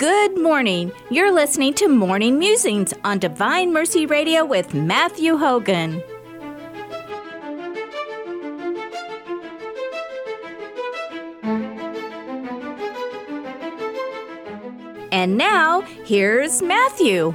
Good morning. You're listening to Morning Musings on Divine Mercy Radio with Matthew Hogan. And now, here's Matthew.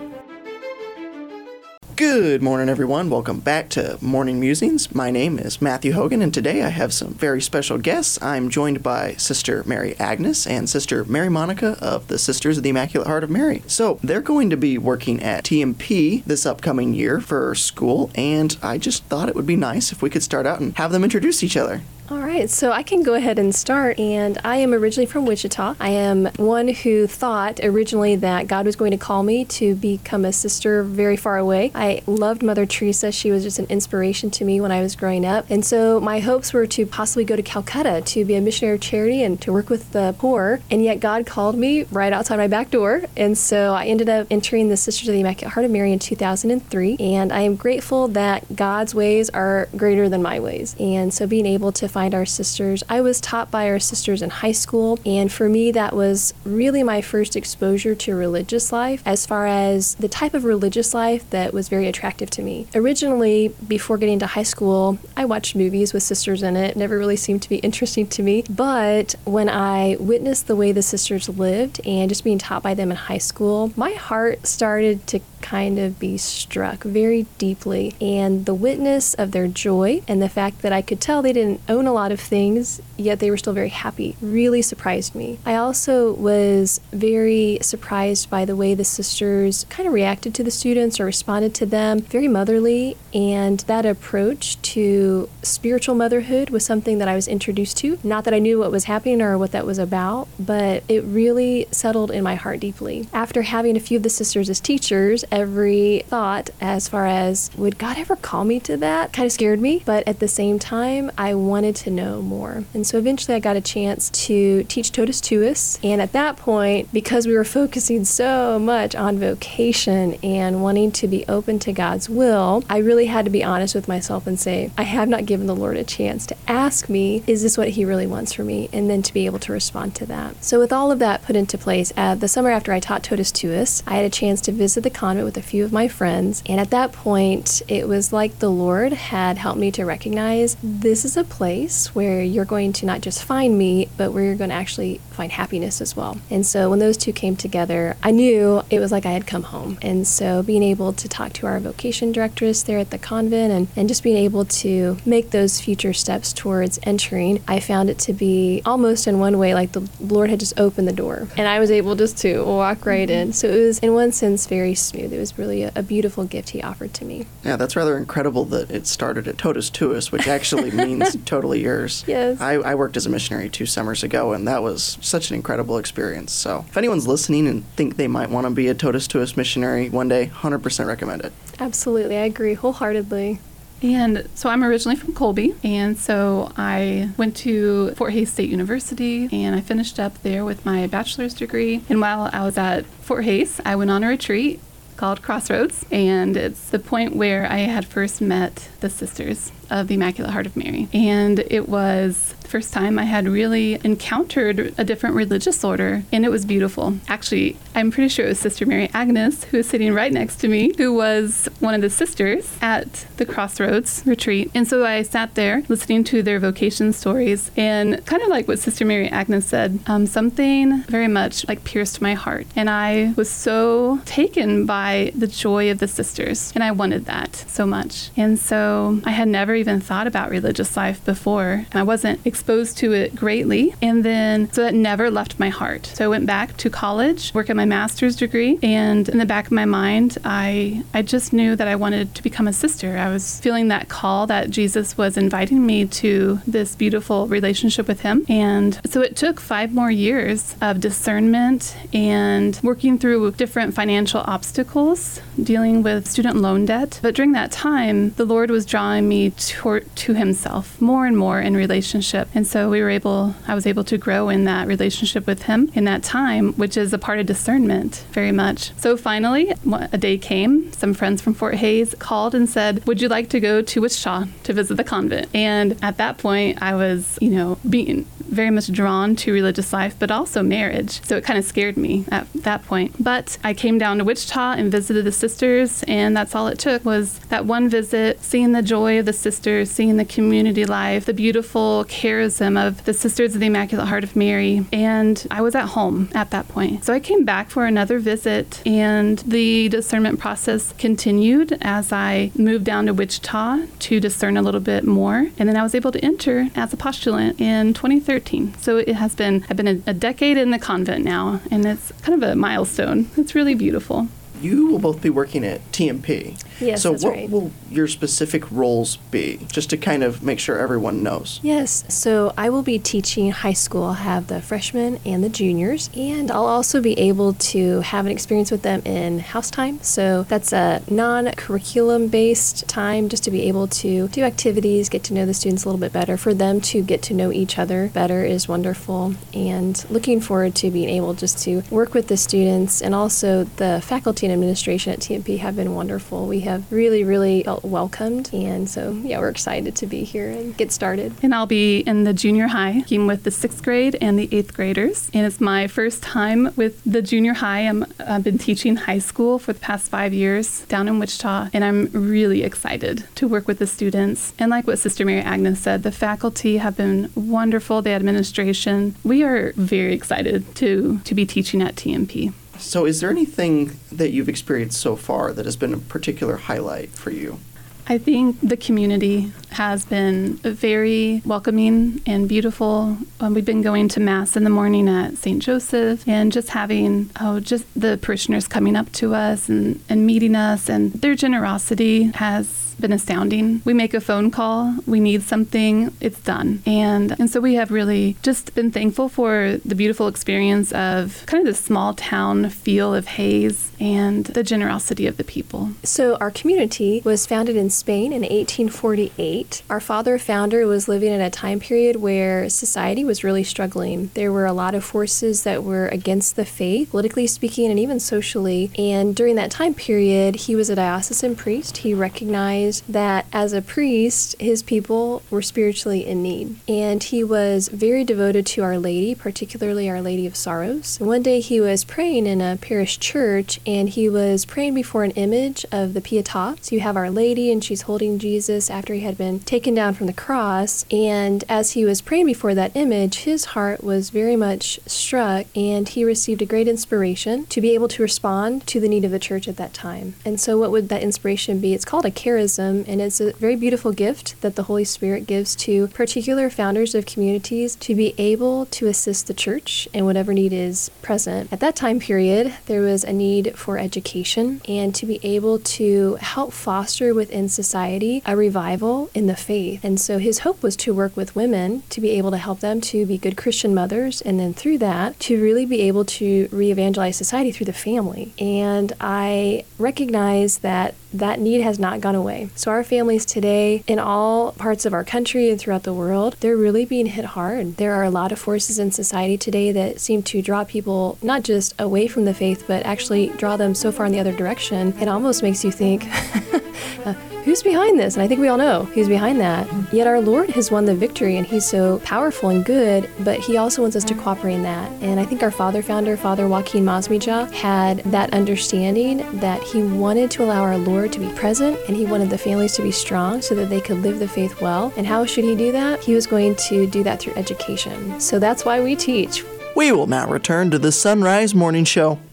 Good morning, everyone. Welcome back to Morning Musings. My name is Matthew Hogan, and today I have some very special guests. I'm joined by Sister Mary Agnes and Sister Mary Monica of the Sisters of the Immaculate Heart of Mary. So, they're going to be working at TMP this upcoming year for school, and I just thought it would be nice if we could start out and have them introduce each other. All right, so I can go ahead and start. And I am originally from Wichita. I am one who thought originally that God was going to call me to become a sister very far away. I loved Mother Teresa. She was just an inspiration to me when I was growing up. And so my hopes were to possibly go to Calcutta to be a missionary of charity and to work with the poor. And yet God called me right outside my back door. And so I ended up entering the Sisters of the Immaculate Heart of Mary in 2003. And I am grateful that God's ways are greater than my ways. And so being able to find our sisters. I was taught by our sisters in high school, and for me, that was really my first exposure to religious life as far as the type of religious life that was very attractive to me. Originally, before getting to high school, I watched movies with sisters in it, never really seemed to be interesting to me. But when I witnessed the way the sisters lived and just being taught by them in high school, my heart started to kind of be struck very deeply. And the witness of their joy and the fact that I could tell they didn't own a lot of things, yet they were still very happy, really surprised me. I also was very surprised by the way the sisters kind of reacted to the students or responded to them, very motherly. And that approach to spiritual motherhood was something that I was introduced to. Not that I knew what was happening or what that was about, but it really settled in my heart deeply. After having a few of the sisters as teachers, every thought as far as would God ever call me to that kind of scared me. But at the same time, I wanted to know more. And so eventually I got a chance to teach Totus Tuus. And at that point, because we were focusing so much on vocation and wanting to be open to God's will, I really had to be honest with myself and say, I have not given the Lord a chance to ask me, is this what He really wants for me? And then to be able to respond to that. So with all of that put into place, uh, the summer after I taught Totus Tuus, I had a chance to visit the convent with a few of my friends. And at that point, it was like the Lord had helped me to recognize this is a place where you're going to not just find me, but where you're going to actually find happiness as well. And so when those two came together, I knew it was like I had come home. And so being able to talk to our vocation directress there at the convent and, and just being able to make those future steps towards entering, I found it to be almost in one way like the Lord had just opened the door. And I was able just to walk right in. So it was, in one sense, very smooth. It was really a, a beautiful gift he offered to me. Yeah, that's rather incredible that it started at Totus Tuus, which actually means totally yours. Yes. I, I worked as a missionary two summers ago, and that was such an incredible experience. So, if anyone's listening and think they might want to be a Totus Tuus missionary one day, 100% recommend it. Absolutely. I agree wholeheartedly. And so I'm originally from Colby, and so I went to Fort Hays State University and I finished up there with my bachelor's degree. And while I was at Fort Hays, I went on a retreat called Crossroads, and it's the point where I had first met the sisters of the Immaculate Heart of Mary. And it was the first time I had really encountered a different religious order, and it was beautiful. Actually, I'm pretty sure it was Sister Mary Agnes, who is sitting right next to me, who was one of the sisters at the Crossroads retreat. And so I sat there listening to their vocation stories, and kind of like what Sister Mary Agnes said, um, something very much like pierced my heart. And I was so taken by the joy of the sisters, and I wanted that so much. And so I had never even thought about religious life before. And I wasn't exposed to it greatly. And then, so that never left my heart. So I went back to college, work at my master's degree, and in the back of my mind, I, I just knew that I wanted to become a sister. I was feeling that call that Jesus was inviting me to this beautiful relationship with Him. And so it took five more years of discernment and working through different financial obstacles, dealing with student loan debt. But during that time, the Lord was drawing me to, to Himself more and more in relationship. And so we were able, I was able to grow in that relationship with Him in that time, which is a part of discernment very much. So finally, a day came. Some friends from Fort Hays called and said, Would you like to go to Wichita to visit the convent? And at that point, I was, you know, being very much drawn to religious life, but also marriage. So it kind of scared me at that point. But I came down to Wichita and visited the sisters, and that's all it took was that one visit, seeing the joy of the sisters, seeing the community life, the beautiful charism of the Sisters of the Immaculate Heart of Mary. And I was at home at that point. So I came back for another visit, and the discernment process continued as I moved down to Wichita to discern a little bit more. And then I was able to enter as a postulant in 2013. So it has been, I've been a, a decade in the convent now, and it's kind of a milestone. It's really beautiful you will both be working at TMP. Yes, so that's what right. will your specific roles be, just to kind of make sure everyone knows? Yes, so I will be teaching high school. I'll have the freshmen and the juniors, and I'll also be able to have an experience with them in house time. So that's a non curriculum based time just to be able to do activities, get to know the students a little bit better. For them to get to know each other better is wonderful, and looking forward to being able just to work with the students and also the faculty and administration at TMP have been wonderful. We have really, really felt welcomed. And so, yeah, we're excited to be here and get started. And I'll be in the junior high, team with the sixth grade and the eighth graders. And it's my first time with the junior high. I'm, I've been teaching high school for the past five years down in Wichita. And I'm really excited to work with the students. And like what Sister Mary Agnes said, the faculty have been wonderful, the administration. We are very excited to, to be teaching at TMP. So, is there anything that you've experienced so far that has been a particular highlight for you? I think the community has been very welcoming and beautiful. Um, we've been going to Mass in the morning at St. Joseph and just having, oh, just the parishioners coming up to us and, and meeting us, and their generosity has been astounding. We make a phone call, we need something, it's done. And and so we have really just been thankful for the beautiful experience of kind of the small town feel of Hays and the generosity of the people. So our community was founded in Spain in 1848. Our father founder was living in a time period where society was really struggling. There were a lot of forces that were against the faith, politically speaking and even socially. And during that time period, he was a diocesan priest. He recognized that as a priest, his people were spiritually in need. And he was very devoted to Our Lady, particularly Our Lady of Sorrows. One day he was praying in a parish church and he was praying before an image of the Pietà. So you have Our Lady and she's holding Jesus after he had been taken down from the cross. And as he was praying before that image, his heart was very much struck and he received a great inspiration to be able to respond to the need of the church at that time. And so, what would that inspiration be? It's called a charism, and it's a very beautiful gift that the Holy Spirit gives to particular founders of communities to be able to assist the church in whatever need is present. At that time period, there was a need for education and to be able to help foster within society a revival in the faith. And so, his hope was to work with women to be able to help them to be good Christian mothers, and then through that, to really be able to re evangelize society through the family. And I recognize that that need has not gone away. So, our families today, in all parts of our country and throughout the world, they're really being hit hard. There are a lot of forces in society today that seem to draw people not just away from the faith, but actually draw them so far in the other direction. It almost makes you think, who's behind this? And I think we all know who's behind that. Yet our Lord has won the victory and he's so powerful and good, but he also wants us to cooperate in that. And I think our father founder, Father Joaquin Masmitja, had that understanding that he wanted to allow our Lord to be present and he wanted the families to be strong so that they could live the faith well. And how should he do that? He was going to do that through education. So that's why we teach. We will now return to the Sunrise Morning Show.